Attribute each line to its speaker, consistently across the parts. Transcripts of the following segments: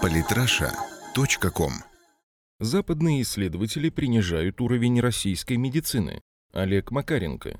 Speaker 1: Политраша.ком
Speaker 2: Западные исследователи принижают уровень российской медицины. Олег Макаренко.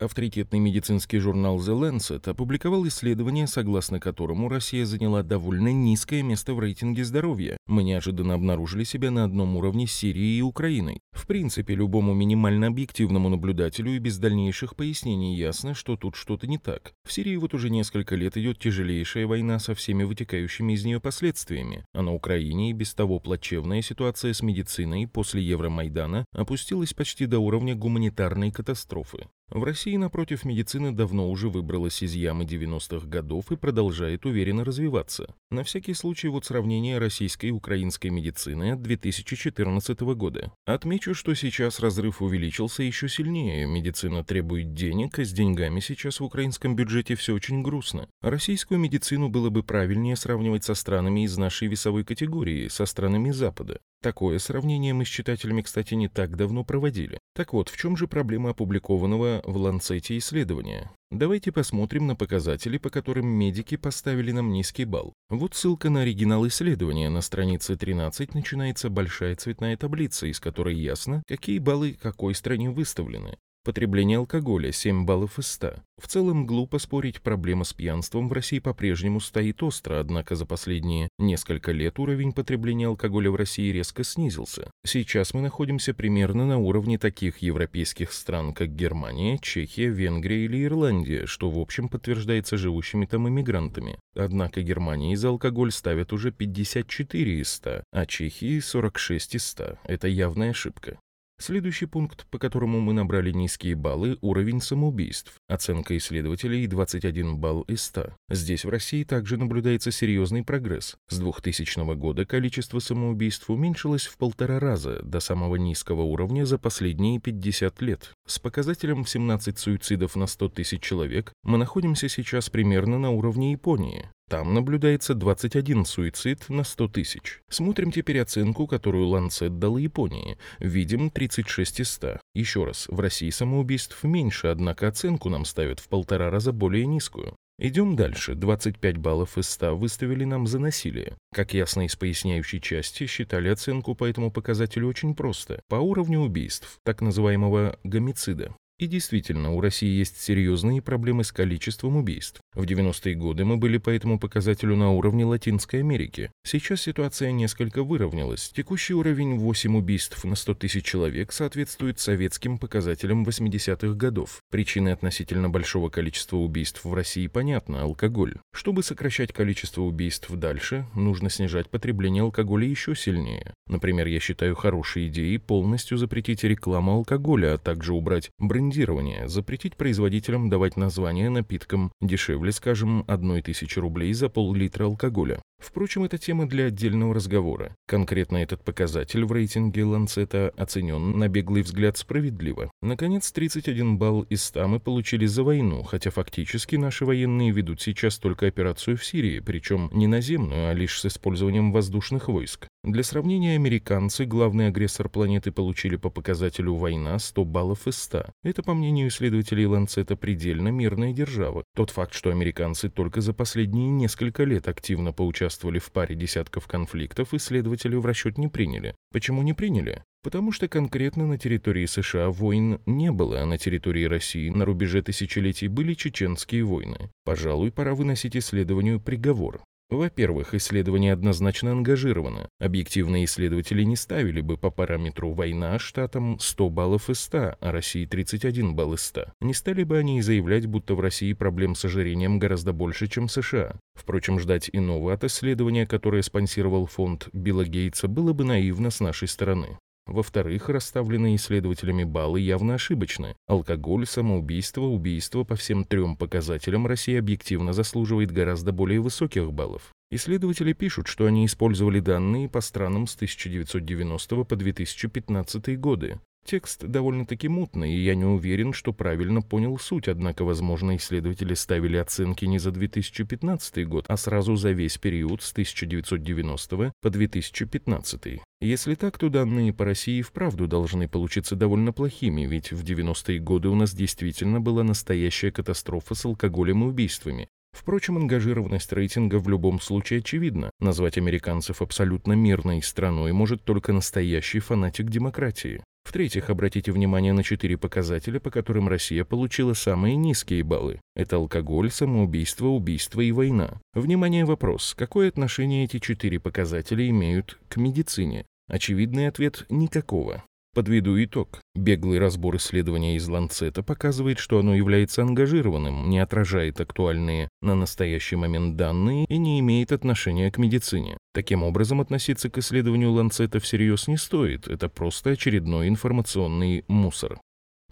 Speaker 2: Авторитетный медицинский журнал The Lancet опубликовал исследование, согласно которому Россия заняла довольно низкое место в рейтинге здоровья. Мы неожиданно обнаружили себя на одном уровне с Сирией и Украиной. В принципе, любому минимально объективному наблюдателю и без дальнейших пояснений ясно, что тут что-то не так. В Сирии вот уже несколько лет идет тяжелейшая война со всеми вытекающими из нее последствиями, а на Украине и без того плачевная ситуация с медициной после Евромайдана опустилась почти до уровня гуманитарной катастрофы. В России, напротив, медицина давно уже выбралась из ямы 90-х годов и продолжает уверенно развиваться. На всякий случай вот сравнение российской и украинской медицины от 2014 года. Отмечу, что сейчас разрыв увеличился еще сильнее. Медицина требует денег, а с деньгами сейчас в украинском бюджете все очень грустно. Российскую медицину было бы правильнее сравнивать со странами из нашей весовой категории, со странами Запада. Такое сравнение мы с читателями, кстати, не так давно проводили. Так вот, в чем же проблема опубликованного в Ланцете исследования? Давайте посмотрим на показатели, по которым медики поставили нам низкий балл. Вот ссылка на оригинал исследования. На странице 13 начинается большая цветная таблица, из которой ясно, какие баллы какой стране выставлены. Потребление алкоголя 7 баллов из 100. В целом, глупо спорить, проблема с пьянством в России по-прежнему стоит остро, однако за последние несколько лет уровень потребления алкоголя в России резко снизился. Сейчас мы находимся примерно на уровне таких европейских стран, как Германия, Чехия, Венгрия или Ирландия, что в общем подтверждается живущими там иммигрантами. Однако Германии за алкоголь ставят уже 54 из 100, а Чехии 46 из 100. Это явная ошибка. Следующий пункт, по которому мы набрали низкие баллы – уровень самоубийств. Оценка исследователей – 21 балл из 100. Здесь в России также наблюдается серьезный прогресс. С 2000 года количество самоубийств уменьшилось в полтора раза до самого низкого уровня за последние 50 лет. С показателем 17 суицидов на 100 тысяч человек мы находимся сейчас примерно на уровне Японии. Там наблюдается 21 суицид на 100 тысяч. Смотрим теперь оценку, которую Ланцет дал Японии. Видим 36 из 100. Еще раз, в России самоубийств меньше, однако оценку нам ставят в полтора раза более низкую. Идем дальше. 25 баллов из 100 выставили нам за насилие. Как ясно из поясняющей части, считали оценку по этому показателю очень просто. По уровню убийств, так называемого гомицида. И действительно, у России есть серьезные проблемы с количеством убийств. В 90-е годы мы были по этому показателю на уровне Латинской Америки. Сейчас ситуация несколько выровнялась. Текущий уровень 8 убийств на 100 тысяч человек соответствует советским показателям 80-х годов. Причины относительно большого количества убийств в России понятны – алкоголь. Чтобы сокращать количество убийств дальше, нужно снижать потребление алкоголя еще сильнее. Например, я считаю хорошей идеей полностью запретить рекламу алкоголя, а также убрать брендирование брендирование, запретить производителям давать названия напиткам дешевле, скажем, одной тысячи рублей за пол-литра алкоголя. Впрочем, это тема для отдельного разговора. Конкретно этот показатель в рейтинге Ланцета оценен на беглый взгляд справедливо. Наконец, 31 балл из 100 мы получили за войну, хотя фактически наши военные ведут сейчас только операцию в Сирии, причем не наземную, а лишь с использованием воздушных войск. Для сравнения, американцы, главный агрессор планеты, получили по показателю война 100 баллов из 100. Это, по мнению исследователей Ланцета, предельно мирная держава. Тот факт, что американцы только за последние несколько лет активно поучаствовали участвовали в паре десятков конфликтов, исследователи в расчет не приняли. Почему не приняли? Потому что конкретно на территории США войн не было, а на территории России на рубеже тысячелетий были чеченские войны. Пожалуй, пора выносить исследованию приговор. Во-первых, исследование однозначно ангажировано. Объективные исследователи не ставили бы по параметру «война» штатам 100 баллов из 100, а России 31 балл из 100. Не стали бы они и заявлять, будто в России проблем с ожирением гораздо больше, чем в США. Впрочем, ждать иного от исследования, которое спонсировал фонд Билла Гейтса, было бы наивно с нашей стороны. Во-вторых, расставленные исследователями баллы явно ошибочны. Алкоголь, самоубийство, убийство по всем трем показателям Россия объективно заслуживает гораздо более высоких баллов. Исследователи пишут, что они использовали данные по странам с 1990 по 2015 годы. Текст довольно-таки мутный, и я не уверен, что правильно понял суть, однако, возможно, исследователи ставили оценки не за 2015 год, а сразу за весь период с 1990 по 2015. Если так, то данные по России вправду должны получиться довольно плохими, ведь в 90-е годы у нас действительно была настоящая катастрофа с алкоголем и убийствами. Впрочем, ангажированность рейтинга в любом случае очевидна. Назвать американцев абсолютно мирной страной может только настоящий фанатик демократии. В-третьих, обратите внимание на четыре показателя, по которым Россия получила самые низкие баллы. Это алкоголь, самоубийство, убийство и война. Внимание, вопрос. Какое отношение эти четыре показателя имеют к медицине? Очевидный ответ – никакого. Подведу итог. Беглый разбор исследования из Ланцета показывает, что оно является ангажированным, не отражает актуальные на настоящий момент данные и не имеет отношения к медицине. Таким образом, относиться к исследованию Ланцета всерьез не стоит, это просто очередной информационный мусор.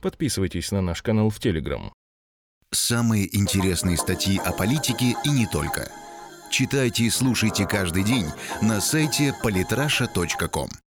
Speaker 2: Подписывайтесь на наш канал в Телеграм.
Speaker 1: Самые интересные статьи о политике и не только. Читайте и слушайте каждый день на сайте polytrasha.com.